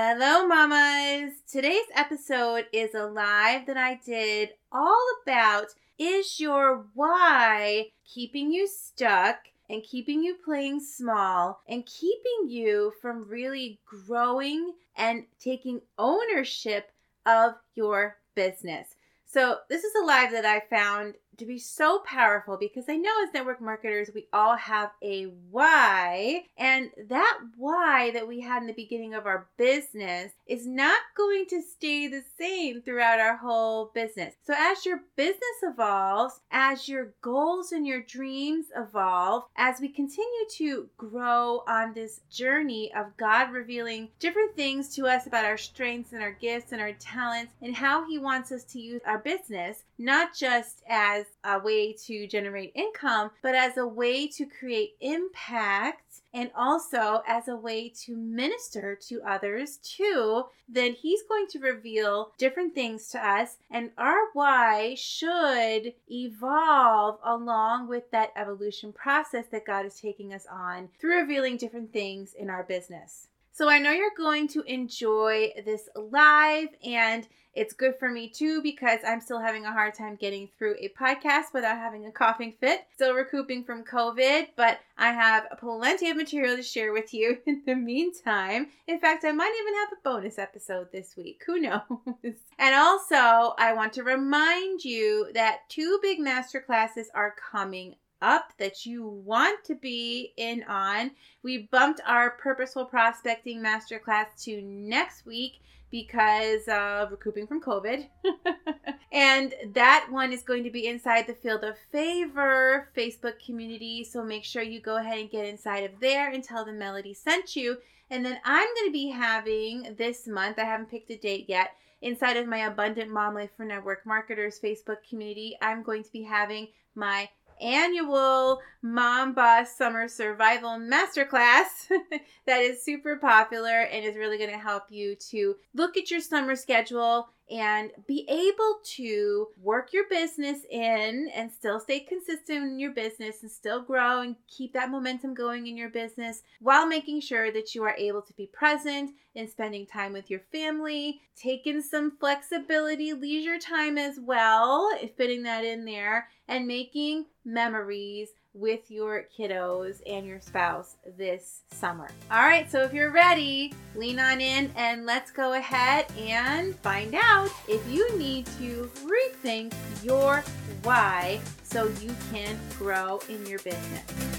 Hello, mamas. Today's episode is a live that I did all about is your why keeping you stuck and keeping you playing small and keeping you from really growing and taking ownership of your business. So, this is a live that I found to be so powerful because I know as network marketers, we all have a why. And that why that we had in the beginning of our business is not going to stay the same throughout our whole business. So, as your business evolves, as your goals and your dreams evolve, as we continue to grow on this journey of God revealing different things to us about our strengths and our gifts and our talents and how He wants us to use our business, not just as a way to generate income, but as a way to create impact and also as a way to minister to others too, then he's going to reveal different things to us. And our why should evolve along with that evolution process that God is taking us on through revealing different things in our business. So I know you're going to enjoy this live and it's good for me too because I'm still having a hard time getting through a podcast without having a coughing fit. Still recouping from COVID, but I have plenty of material to share with you in the meantime. In fact, I might even have a bonus episode this week. Who knows? and also, I want to remind you that two big master classes are coming up that you want to be in on. We bumped our purposeful prospecting masterclass to next week because of recouping from COVID. and that one is going to be inside the Field of Favor Facebook community. So make sure you go ahead and get inside of there and tell them Melody sent you. And then I'm going to be having this month, I haven't picked a date yet, inside of my Abundant Mom Life for Network Marketers Facebook community, I'm going to be having my annual Mom Boss Summer Survival Masterclass that is super popular and is really going to help you to look at your summer schedule and be able to work your business in and still stay consistent in your business and still grow and keep that momentum going in your business while making sure that you are able to be present and spending time with your family, taking some flexibility, leisure time as well, fitting that in there, and making memories with your kiddos and your spouse this summer. All right, so if you're ready, lean on in and let's go ahead and find out if you need to rethink your why so you can grow in your business.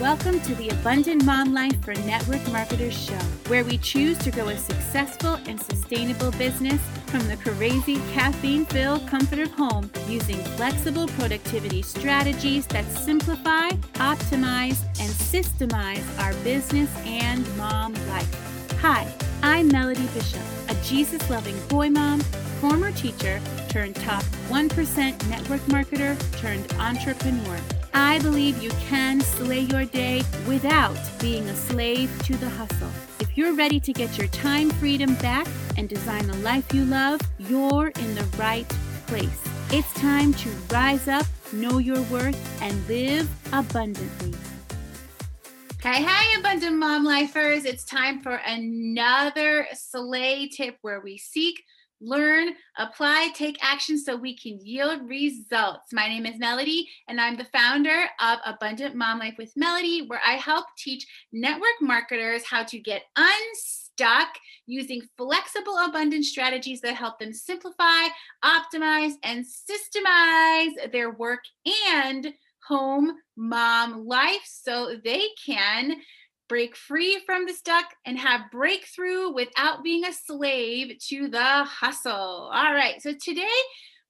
Welcome to the Abundant Mom Life for Network Marketers show, where we choose to grow a successful and sustainable business from the crazy caffeine filled comfort of home using flexible productivity strategies that simplify, optimize, and systemize our business and mom life. Hi, I'm Melody Bishop, a Jesus loving boy mom, former teacher turned top 1% network marketer turned entrepreneur. I believe you can slay your day without being a slave to the hustle. If you're ready to get your time freedom back and design the life you love, you're in the right place. It's time to rise up, know your worth, and live abundantly. Hey, hey, abundant mom lifers. It's time for another Slay tip where we seek learn, apply, take action so we can yield results. My name is Melody, and I'm the founder of Abundant Mom Life with Melody, where I help teach network marketers how to get unstuck using flexible abundance strategies that help them simplify, optimize, and systemize their work and home mom life so they can break free from the stuck, and have breakthrough without being a slave to the hustle. All right, so today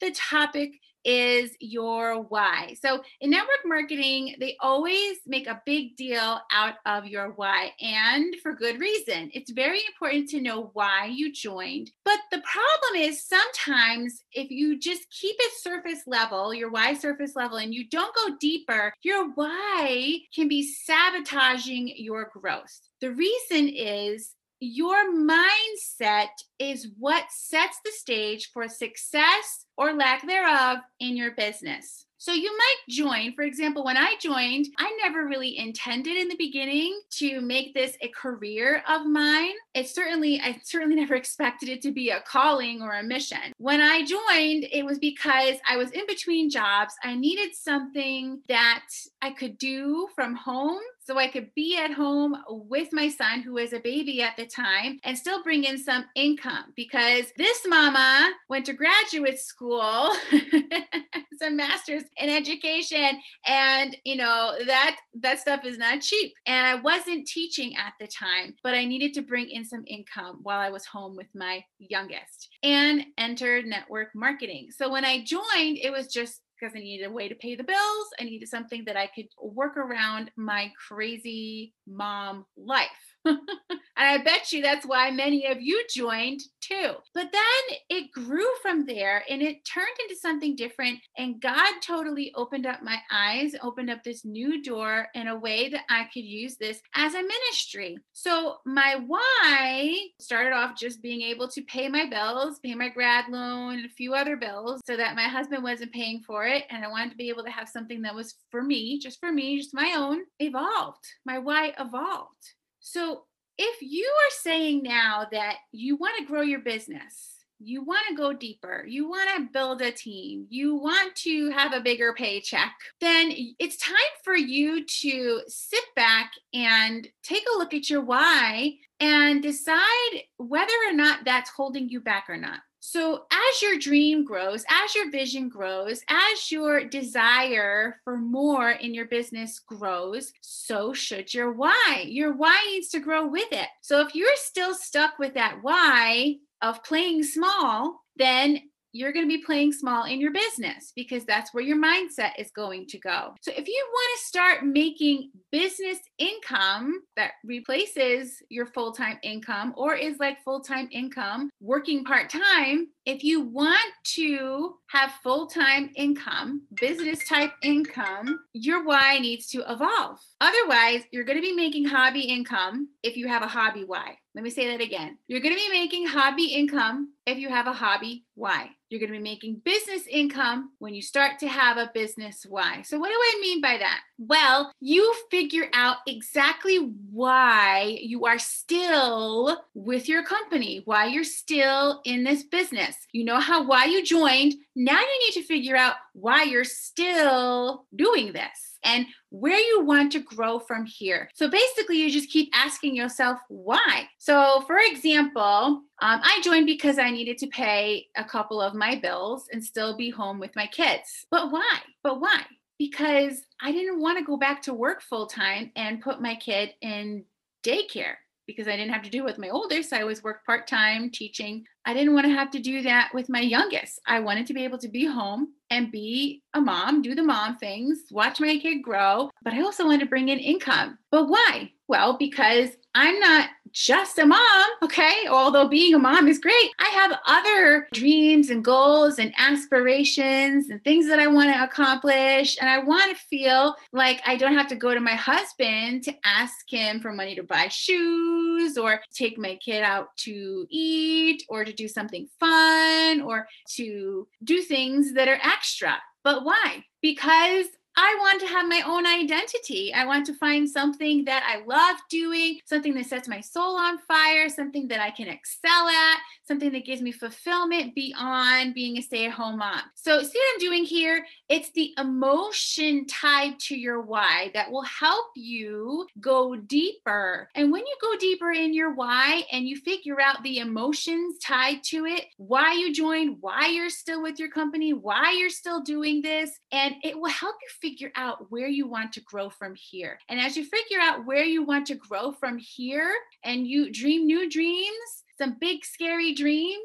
the topic is your why. So in network marketing, they always make a big deal out of your why, and for good reason. It's very important to know why you joined. But the problem is sometimes if you just keep it surface level, your why surface level, and you don't go deeper, your why can be sabotaging your growth. The reason is your mindset is what sets the stage for success or lack thereof in your business. So you might join, for example, when I joined, I never really intended in the beginning to make this a career of mine. It certainly, I certainly never expected it to be a calling or a mission. When I joined, it was because I was in between jobs. I needed something that I could do from home so I could be at home with my son, who was a baby at the time, and still bring in some income because this mama went to graduate school, some master's in education, and you know that that stuff is not cheap. And I wasn't teaching at the time, but I needed to bring in some income while I was home with my youngest and entered network marketing. So when I joined, it was just because I needed a way to pay the bills. I needed something that I could work around my crazy mom life. and I bet you that's why many of you joined too. But then it grew from there and it turned into something different. And God totally opened up my eyes, opened up this new door in a way that I could use this as a ministry. So my why started off just being able to pay my bills, pay my grad loan, and a few other bills so that my husband wasn't paying for it. And I wanted to be able to have something that was for me, just for me, just my own, evolved. My why evolved. So if you are saying now that you want to grow your business, you want to go deeper, you want to build a team, you want to have a bigger paycheck, then it's time for you to sit back and take a look at your why and decide whether or not that's holding you back or not. So, as your dream grows, as your vision grows, as your desire for more in your business grows, so should your why. Your why needs to grow with it. So, if you're still stuck with that why of playing small, then you're going to be playing small in your business because that's where your mindset is going to go. So, if you want to start making business income that replaces your full time income or is like full time income, working part time, if you want to have full time income, business type income, your why needs to evolve. Otherwise, you're going to be making hobby income if you have a hobby why. Let me say that again. You're going to be making hobby income if you have a hobby why. You're going to be making business income when you start to have a business why. So, what do I mean by that? Well, you figure out exactly why you are still with your company, why you're still in this business. You know how why you joined. Now you need to figure out why you're still doing this and where you want to grow from here. So basically, you just keep asking yourself why. So, for example, um, I joined because I needed to pay a couple of my bills and still be home with my kids. But why? But why? Because I didn't want to go back to work full time and put my kid in daycare because I didn't have to do it with my oldest. I always work part time teaching. I didn't want to have to do that with my youngest. I wanted to be able to be home and be a mom, do the mom things, watch my kid grow, but I also wanted to bring in income. But why? Well, because I'm not just a mom, okay? Although being a mom is great, I have other dreams and goals and aspirations and things that I want to accomplish. And I want to feel like I don't have to go to my husband to ask him for money to buy shoes or take my kid out to eat or to do something fun or to do things that are extra. But why? Because I want to have my own identity. I want to find something that I love doing, something that sets my soul on fire, something that I can excel at, something that gives me fulfillment beyond being a stay at home mom. So, see what I'm doing here? It's the emotion tied to your why that will help you go deeper. And when you go deeper in your why and you figure out the emotions tied to it, why you joined, why you're still with your company, why you're still doing this, and it will help you figure out where you want to grow from here. And as you figure out where you want to grow from here and you dream new dreams, some big scary dreams,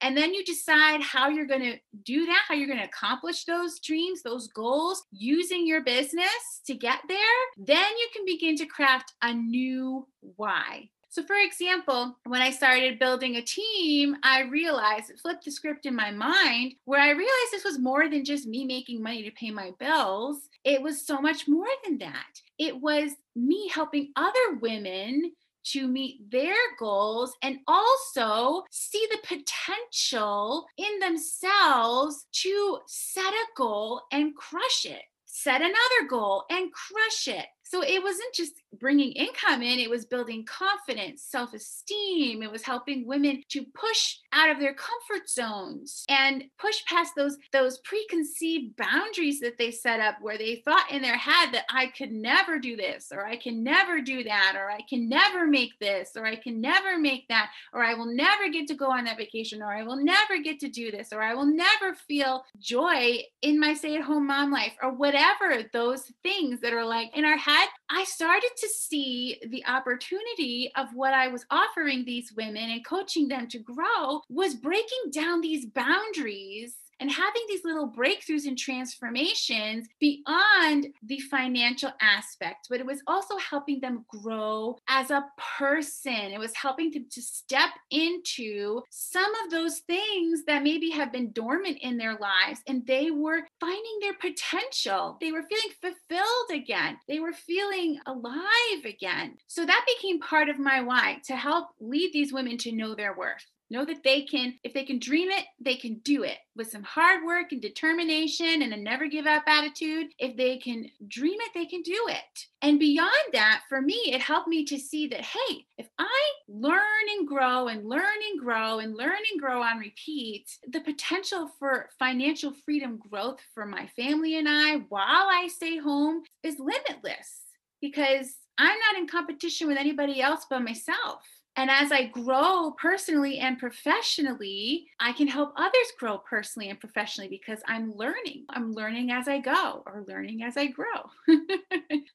and then you decide how you're going to do that, how you're going to accomplish those dreams, those goals using your business to get there. Then you can begin to craft a new why. So, for example, when I started building a team, I realized, it flipped the script in my mind, where I realized this was more than just me making money to pay my bills. It was so much more than that. It was me helping other women to meet their goals and also see the potential in themselves to set a goal and crush it set another goal and crush it. So it wasn't just bringing income in, it was building confidence, self esteem. It was helping women to push out of their comfort zones and push past those, those preconceived boundaries that they set up where they thought in their head that I could never do this, or I can never do that, or I can never make this, or I can never make that, or I will never get to go on that vacation, or I will never get to do this, or I will never feel joy in my stay at home mom life, or whatever those things that are like in our head I started to see the opportunity of what I was offering these women and coaching them to grow was breaking down these boundaries and having these little breakthroughs and transformations beyond the financial aspect, but it was also helping them grow as a person. It was helping them to step into some of those things that maybe have been dormant in their lives and they were finding their potential. They were feeling fulfilled again. They were feeling alive again. So that became part of my why to help lead these women to know their worth. Know that they can, if they can dream it, they can do it with some hard work and determination and a never give up attitude. If they can dream it, they can do it. And beyond that, for me, it helped me to see that, hey, if I learn and grow and learn and grow and learn and grow on repeat, the potential for financial freedom growth for my family and I while I stay home is limitless because I'm not in competition with anybody else but myself. And as I grow personally and professionally, I can help others grow personally and professionally because I'm learning. I'm learning as I go or learning as I grow.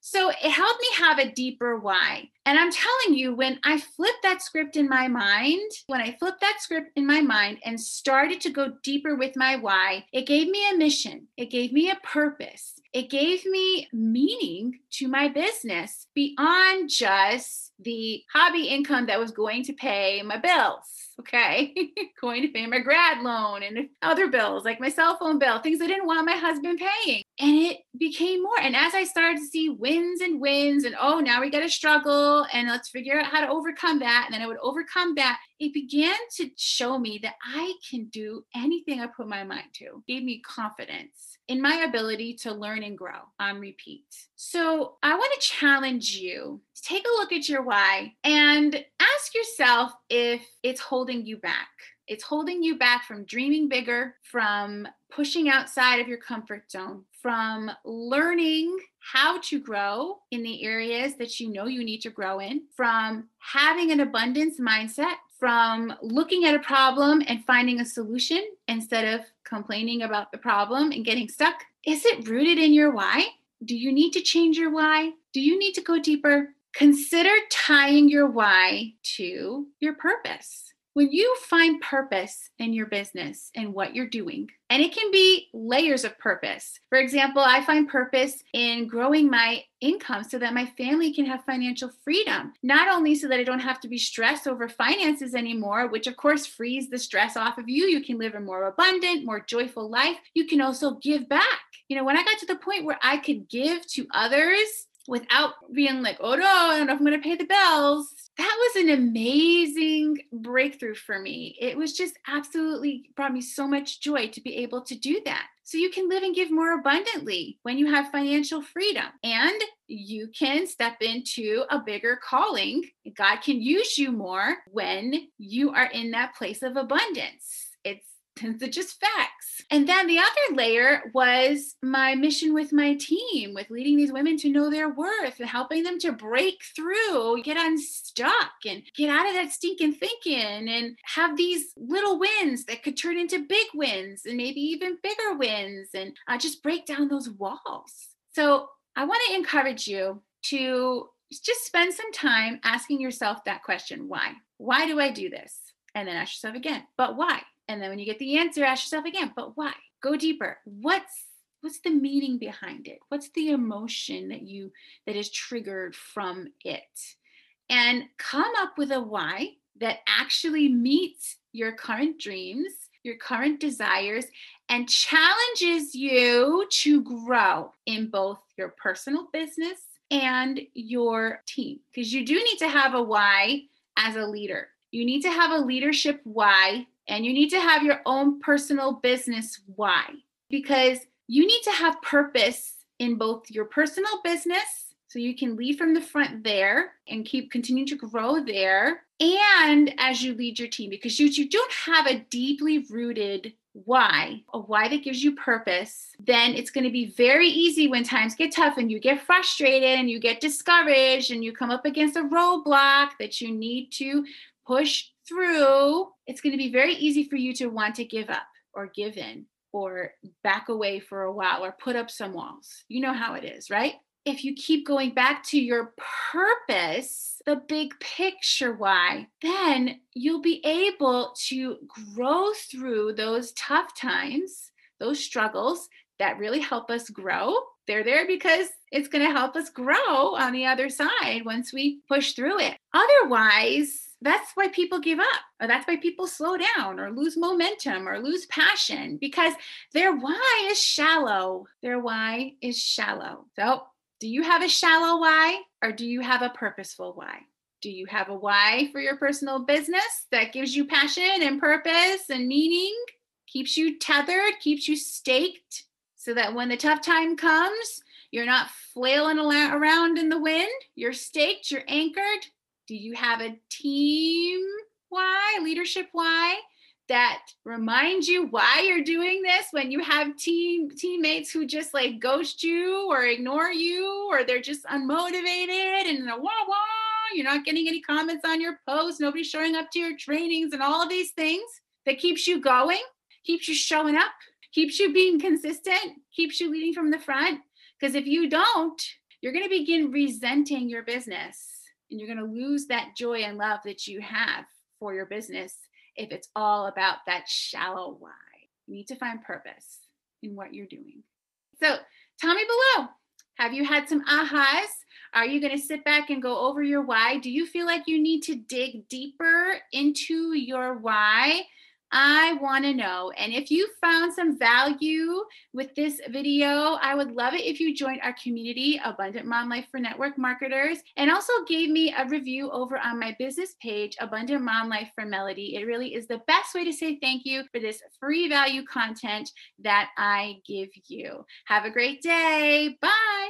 so it helped me have a deeper why. And I'm telling you, when I flipped that script in my mind, when I flipped that script in my mind and started to go deeper with my why, it gave me a mission, it gave me a purpose, it gave me meaning to my business beyond just the hobby income that was going to pay my bills. Okay. going to pay my grad loan and other bills like my cell phone bill, things I didn't want my husband paying. And it became more. And as I started to see wins and wins, and oh, now we got to struggle and let's figure out how to overcome that. And then I would overcome that. It began to show me that I can do anything I put my mind to, it gave me confidence in my ability to learn and grow on repeat. So I want to challenge you to take a look at your why and ask yourself if it's holding you back. It's holding you back from dreaming bigger, from pushing outside of your comfort zone, from learning how to grow in the areas that you know you need to grow in, from having an abundance mindset, from looking at a problem and finding a solution instead of complaining about the problem and getting stuck? Is it rooted in your why? Do you need to change your why? Do you need to go deeper? Consider tying your why to your purpose when you find purpose in your business and what you're doing, and it can be layers of purpose. For example, I find purpose in growing my income so that my family can have financial freedom, not only so that I don't have to be stressed over finances anymore, which of course frees the stress off of you. You can live a more abundant, more joyful life. You can also give back. You know, when I got to the point where I could give to others without being like, oh no, I don't know if I'm going to pay the bills. That was an amazing breakthrough for me. It was just absolutely brought me so much joy to be able to do that. So you can live and give more abundantly when you have financial freedom and you can step into a bigger calling. God can use you more when you are in that place of abundance. It's they're just facts. And then the other layer was my mission with my team, with leading these women to know their worth and helping them to break through, get unstuck, and get out of that stinking thinking and have these little wins that could turn into big wins and maybe even bigger wins and uh, just break down those walls. So I want to encourage you to just spend some time asking yourself that question why? Why do I do this? And then ask yourself again, but why? And then when you get the answer, ask yourself again, but why? Go deeper. What's what's the meaning behind it? What's the emotion that you that is triggered from it? And come up with a why that actually meets your current dreams, your current desires, and challenges you to grow in both your personal business and your team. Because you do need to have a why as a leader. You need to have a leadership why, and you need to have your own personal business why. Because you need to have purpose in both your personal business so you can lead from the front there and keep continuing to grow there and as you lead your team because you, you don't have a deeply rooted why, a why that gives you purpose, then it's going to be very easy when times get tough and you get frustrated and you get discouraged and you come up against a roadblock that you need to push through. It's going to be very easy for you to want to give up or give in or back away for a while or put up some walls. You know how it is, right? If you keep going back to your purpose, the big picture why, then you'll be able to grow through those tough times, those struggles that really help us grow. They're there because it's going to help us grow on the other side once we push through it. Otherwise, that's why people give up or that's why people slow down or lose momentum or lose passion because their why is shallow. Their why is shallow. So do you have a shallow why or do you have a purposeful why? Do you have a why for your personal business that gives you passion and purpose and meaning keeps you tethered keeps you staked so that when the tough time comes you're not flailing around in the wind you're staked you're anchored do you have a team why, leadership why that reminds you why you're doing this when you have team teammates who just like ghost you or ignore you or they're just unmotivated and wah wah you're not getting any comments on your posts nobody's showing up to your trainings and all of these things that keeps you going keeps you showing up keeps you being consistent keeps you leading from the front? Because if you don't you're going to begin resenting your business and you're going to lose that joy and love that you have for your business if it's all about that shallow why. You need to find purpose in what you're doing. So tell me below have you had some ahas? Are you going to sit back and go over your why? Do you feel like you need to dig deeper into your why? I want to know. And if you found some value with this video, I would love it if you joined our community, Abundant Mom Life for Network Marketers, and also gave me a review over on my business page, Abundant Mom Life for Melody. It really is the best way to say thank you for this free value content that I give you. Have a great day. Bye.